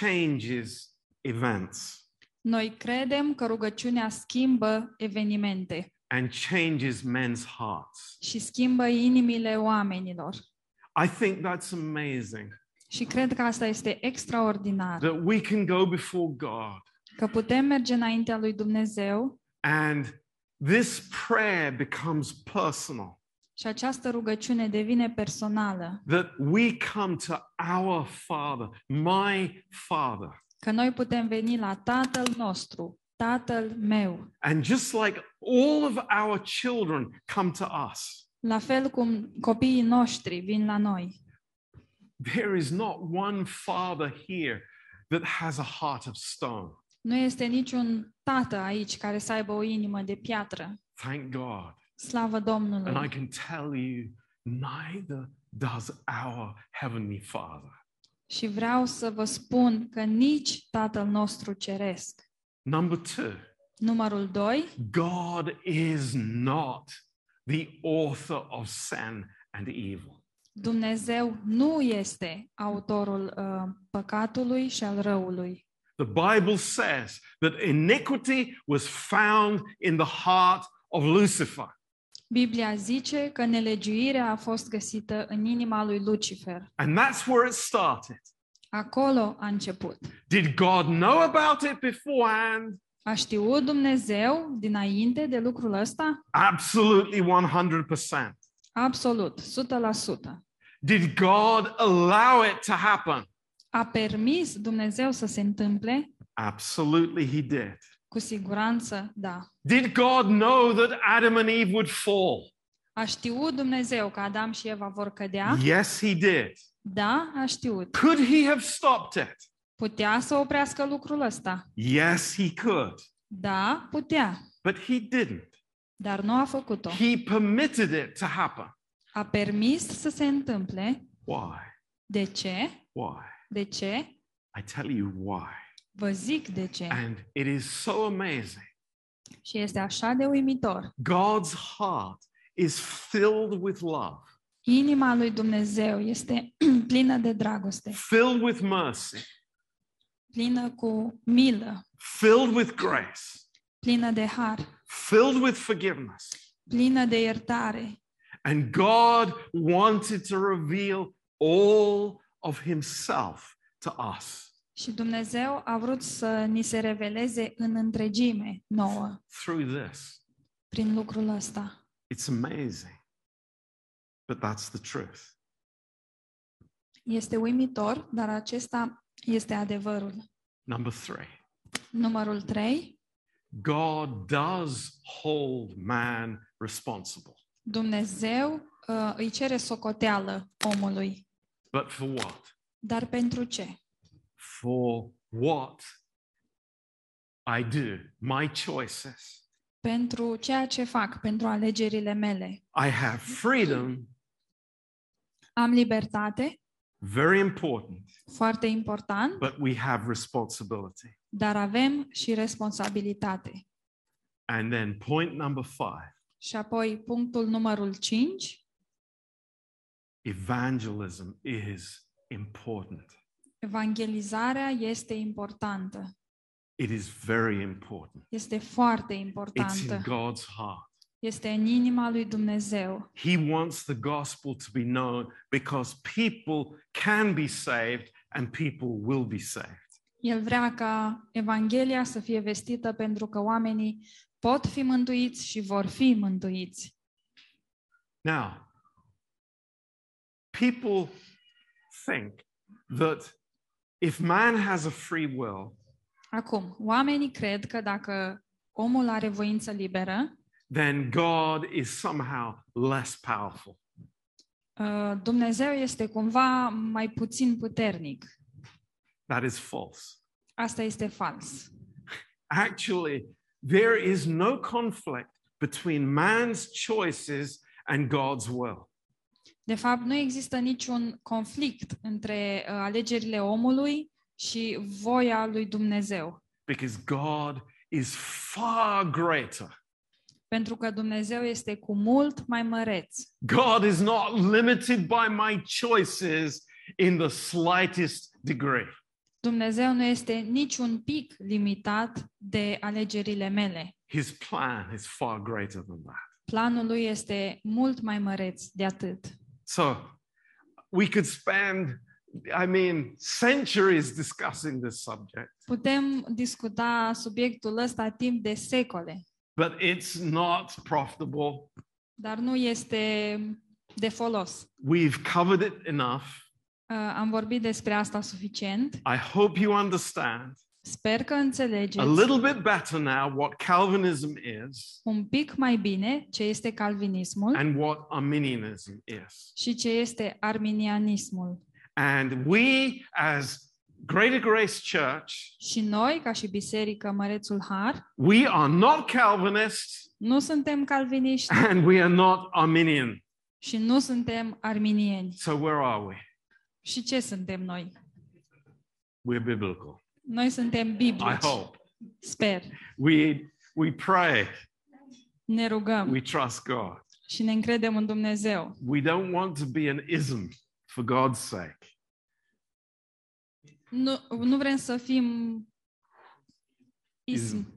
Speaker 1: changes events
Speaker 2: Noi credem că rugăciunea schimbă evenimente
Speaker 1: and changes men's hearts.
Speaker 2: și schimbă inimile oamenilor.
Speaker 1: I think that's amazing
Speaker 2: Și cred că asta este extraordinar.
Speaker 1: that we can go before God
Speaker 2: Că putem merge înaintea lui Dumnezeu
Speaker 1: and this prayer becomes personal.
Speaker 2: și această rugăciune devine personală.
Speaker 1: That we come to our Father, my Father.
Speaker 2: Că noi putem veni la Tatăl nostru, Tatăl meu.
Speaker 1: And just like all of our children come to us,
Speaker 2: La fel cum copiii noștri vin la noi.
Speaker 1: there is not one Father here that has a heart of stone.
Speaker 2: Nu este niciun tată aici care să aibă o inimă de piatră.
Speaker 1: Thank God.
Speaker 2: Slavă
Speaker 1: And I
Speaker 2: Domnului!
Speaker 1: can tell you, neither does our Heavenly Father.
Speaker 2: Și vreau să vă spun că nici Tatăl nostru ceresc.
Speaker 1: Number two,
Speaker 2: Numărul 2.
Speaker 1: God is not the author of sin and evil.
Speaker 2: Dumnezeu nu este autorul uh, păcatului și al răului.
Speaker 1: The Bible says that iniquity was found in the heart of Lucifer.
Speaker 2: Biblia zice că nelegiuirea a fost găsită în inima lui Lucifer.
Speaker 1: And that's where it started.
Speaker 2: Acolo a început.
Speaker 1: Did God know about it beforehand?
Speaker 2: A știut Dumnezeu dinainte de lucrul ăsta?
Speaker 1: Absolutely 100%.
Speaker 2: Absolut, 100%.
Speaker 1: Did God allow it to happen?
Speaker 2: A permis Dumnezeu să se întâmple?
Speaker 1: Absolutely, He did.
Speaker 2: Cu siguranță, da.
Speaker 1: Did God know that Adam and Eve would fall?
Speaker 2: A știut Dumnezeu că Adam și Eva vor cădea?
Speaker 1: Yes, He did.
Speaker 2: Da, a știut.
Speaker 1: Could He have stopped it?
Speaker 2: Putea să oprească lucrul ăsta?
Speaker 1: Yes, He could.
Speaker 2: Da, putea.
Speaker 1: But He didn't.
Speaker 2: Dar nu a făcut-o.
Speaker 1: He permitted it to happen.
Speaker 2: A permis să se întâmple.
Speaker 1: Why?
Speaker 2: De ce?
Speaker 1: Why?
Speaker 2: De ce?
Speaker 1: I tell you why.
Speaker 2: Vă zic de ce.
Speaker 1: And it is so amazing.
Speaker 2: Și este așa de uimitor.
Speaker 1: God's heart is filled with love,
Speaker 2: Inima lui Dumnezeu este plină de dragoste,
Speaker 1: filled with mercy,
Speaker 2: plină cu milă,
Speaker 1: filled with grace,
Speaker 2: plină de har,
Speaker 1: filled with forgiveness.
Speaker 2: plină de iertare.
Speaker 1: And God wanted to reveal all of Himself to us
Speaker 2: Și Dumnezeu a vrut să ni se reveleze în întregime nouă
Speaker 1: through this.
Speaker 2: prin lucrul ăsta.
Speaker 1: It's amazing. But that's the truth.
Speaker 2: Este uimitor, dar acesta este adevărul.
Speaker 1: Number three
Speaker 2: Numărul 3.
Speaker 1: God does hold man responsible.
Speaker 2: Dumnezeu uh, îi cere socoteală omului.
Speaker 1: But for what?
Speaker 2: Dar pentru ce?
Speaker 1: For what I do, my choices.
Speaker 2: Pentru ceea ce fac, pentru alegerile mele.
Speaker 1: I have freedom,
Speaker 2: Am libertate,
Speaker 1: very important,
Speaker 2: foarte important,
Speaker 1: but we have responsibility.
Speaker 2: dar avem și responsabilitate.
Speaker 1: And then point number five
Speaker 2: Și apoi punctul numărul 5,
Speaker 1: evangelism is important.
Speaker 2: evangelizarea este importantă.
Speaker 1: It is very important.
Speaker 2: Este foarte
Speaker 1: It's in
Speaker 2: importantă.
Speaker 1: God's heart.
Speaker 2: Este în inima lui Dumnezeu.
Speaker 1: He wants the gospel to be known because people can be saved and people will be saved.
Speaker 2: El vrea ca Evanghelia să fie vestită pentru că oamenii pot fi mântuiți și vor fi mântuiți.
Speaker 1: Now, people think that if man has a free will,
Speaker 2: Acum, oamenii cred că dacă omul are voință liberă,
Speaker 1: then God is somehow less powerful.
Speaker 2: uh, Dumnezeu este cumva mai puțin puternic.
Speaker 1: That is false.
Speaker 2: Asta este fals.
Speaker 1: Actually, there is no conflict between man's choices and God's will.
Speaker 2: De fapt, nu există niciun conflict între uh, alegerile omului și voia lui Dumnezeu.
Speaker 1: because God is far greater.
Speaker 2: Pentru că Dumnezeu este cu mult mai măreț.
Speaker 1: God is not limited by my choices in the slightest degree.
Speaker 2: Dumnezeu nu este niciun pic limitat de alegerile mele.
Speaker 1: His plan is far greater than that.
Speaker 2: Planul lui este mult mai măreț de atât.
Speaker 1: So we could spend, I mean, centuries discussing this subject,
Speaker 2: Putem discuta subiectul ăsta timp de secole,
Speaker 1: but it's not profitable.
Speaker 2: dar nu este de folos.
Speaker 1: We've covered it enough.
Speaker 2: Uh, Am vorbit despre asta suficient.
Speaker 1: I hope you understand
Speaker 2: Sper că înțelegeți.
Speaker 1: a little bit better now what Calvinism is
Speaker 2: un pic mai bine ce este calvinismul
Speaker 1: and what Arminianism is.
Speaker 2: și ce este arminianismul.
Speaker 1: And we, as Greater Grace Church,
Speaker 2: Și noi, ca și Biserică Mărețul Har,
Speaker 1: we are not Calvinists
Speaker 2: nu suntem calviniști
Speaker 1: and we are not Arminian.
Speaker 2: și nu suntem arminieni.
Speaker 1: So where are we?
Speaker 2: Și ce suntem noi?
Speaker 1: We're biblical.
Speaker 2: Noi suntem
Speaker 1: I
Speaker 2: biblici.
Speaker 1: hope.
Speaker 2: Sper.
Speaker 1: We we pray.
Speaker 2: Ne rugăm
Speaker 1: We trust God.
Speaker 2: și ne încredem în Dumnezeu.
Speaker 1: We don't want to be an ism for God's sake.
Speaker 2: Nu, nu vrem să fim ism.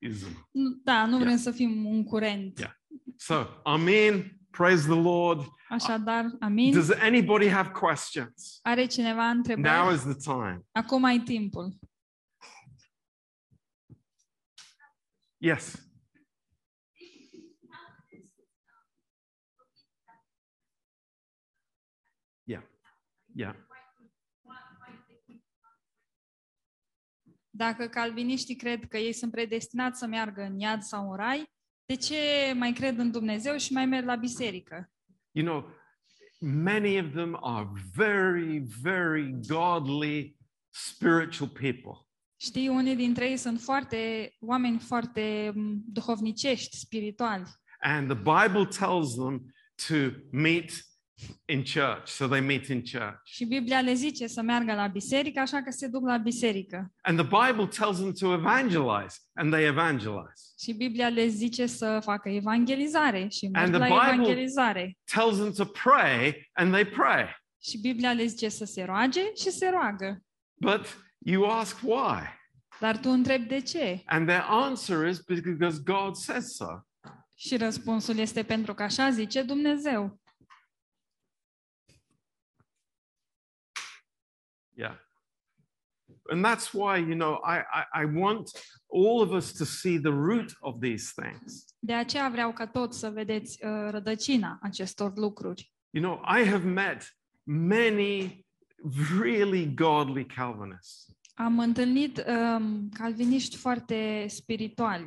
Speaker 1: Ism.
Speaker 2: Nu, da, nu vrem să fim un curent.
Speaker 1: Yeah. So, Amen. Praise the Lord.
Speaker 2: Așadar, amin.
Speaker 1: Does anybody have questions?
Speaker 2: Are cineva
Speaker 1: Now
Speaker 2: întrebări?
Speaker 1: is the time.
Speaker 2: Acum ai timpul.
Speaker 1: Yes. Yeah. Yeah.
Speaker 2: Dacă calviniștii cred că ei sunt predestinați să meargă în iad sau în rai, de ce mai cred în Dumnezeu și mai merg la biserică?
Speaker 1: You know, many of them are very, very godly, spiritual people.
Speaker 2: Știi, unii dintre ei sunt foarte oameni foarte m, duhovnicești, spirituali.
Speaker 1: And the Bible tells them to meet in church. So they meet in church.
Speaker 2: Și Biblia le zice să meargă la biserică, așa că se duc la biserică.
Speaker 1: And the Bible tells them to evangelize, and they evangelize.
Speaker 2: Și Biblia le zice să facă evangelizare și merg
Speaker 1: And the
Speaker 2: la
Speaker 1: Bible-
Speaker 2: evangelizare.
Speaker 1: Tells them to pray, and they pray.
Speaker 2: Și Biblia le zice să se roage și se roagă.
Speaker 1: But you ask why?
Speaker 2: Dar tu întrebi de ce?
Speaker 1: And their answer is because God says so.
Speaker 2: Și răspunsul este pentru că așa zice Dumnezeu.
Speaker 1: Yeah. And that's why, you know, I, I, I want all of us to see the root of these things.
Speaker 2: De aceea vreau ca toți să vedeți uh, rădăcina acestor lucruri.
Speaker 1: You know, I have met many really godly Calvinists.
Speaker 2: Am întâlnit um, calviniști foarte spirituali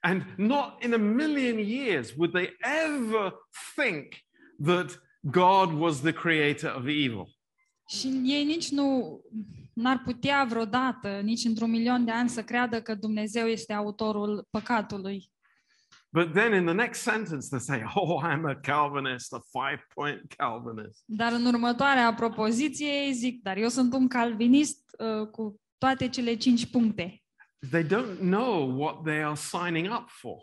Speaker 1: And not in a million years would they ever think that God was the creator of evil.
Speaker 2: Și ei nici nu n-ar putea vreodată, nici într-un milion de ani să creadă că Dumnezeu este autorul păcatului.
Speaker 1: But then in the next sentence, they say, Oh, I'm a Calvinist, a five point Calvinist.
Speaker 2: Dar în următoarea propoziție ei zic, dar eu sunt un calvinist uh, cu toate cele cinci puncte.
Speaker 1: They don't know what they are signing up for.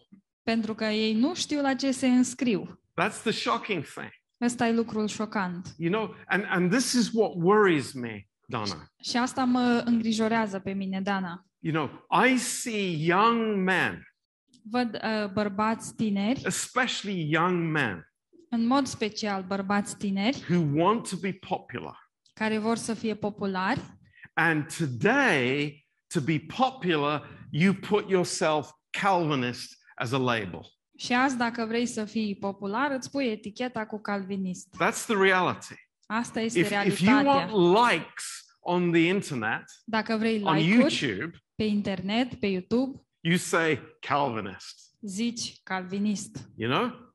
Speaker 2: Pentru că ei nu știu la ce se înscriu.
Speaker 1: That's the shocking thing.
Speaker 2: Ăsta e lucrul șocant.
Speaker 1: You know, and, and this is what worries me, Donna.
Speaker 2: Și asta mă îngrijorează pe mine, Dana.
Speaker 1: You know, I see young men,
Speaker 2: Văd uh, bărbați tineri,
Speaker 1: especially young men,
Speaker 2: în mod special bărbați tineri,
Speaker 1: who want to be popular.
Speaker 2: care vor să fie populari
Speaker 1: And today, to be popular, you put yourself Calvinist as a label.
Speaker 2: Și azi dacă vrei să fii popular, îți pui eticheta cu calvinist.
Speaker 1: That's the reality.
Speaker 2: Asta este
Speaker 1: If, if you want likes on the internet,
Speaker 2: Dacă vrei
Speaker 1: on YouTube,
Speaker 2: pe internet, pe YouTube,
Speaker 1: you say Calvinist,
Speaker 2: zici calvinist.
Speaker 1: you know?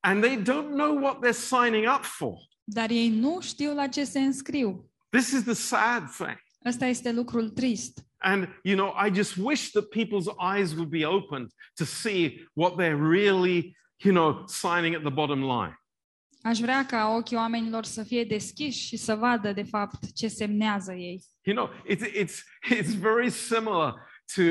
Speaker 1: And they don't know what they're signing up for.
Speaker 2: Dar ei nu știu la ce se înscriu.
Speaker 1: This is the sad thing.
Speaker 2: Ăsta este lucrul trist.
Speaker 1: And, you know, I just wish that people's eyes would be opened to see what they're really, you know, signing at the bottom line.
Speaker 2: Aș vrea ca ochii oamenilor să fie deschiși și să vadă, de fapt, ce semnează ei.
Speaker 1: You know, it's, it's, it's very similar to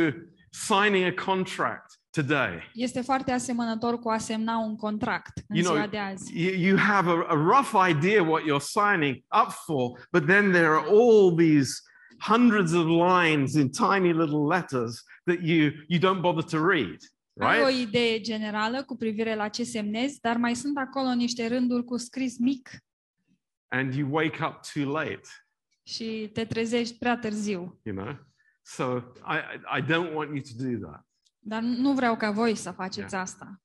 Speaker 1: signing a contract today.
Speaker 2: Este foarte asemănător cu a semna un contract în
Speaker 1: You know,
Speaker 2: ziua de azi.
Speaker 1: You, you have a, a rough idea what you're signing up for, but then there are all these hundreds of lines in tiny little letters that you, you don't bother to read,
Speaker 2: Ai o
Speaker 1: right?
Speaker 2: idee generală cu privire la ce semnezi, dar mai sunt acolo niște rânduri cu scris mic
Speaker 1: And you wake up too late,
Speaker 2: și te trezești prea târziu.
Speaker 1: you know? So I, I I don't want you to do that.
Speaker 2: Dar nu vreau ca voi să faceți asta.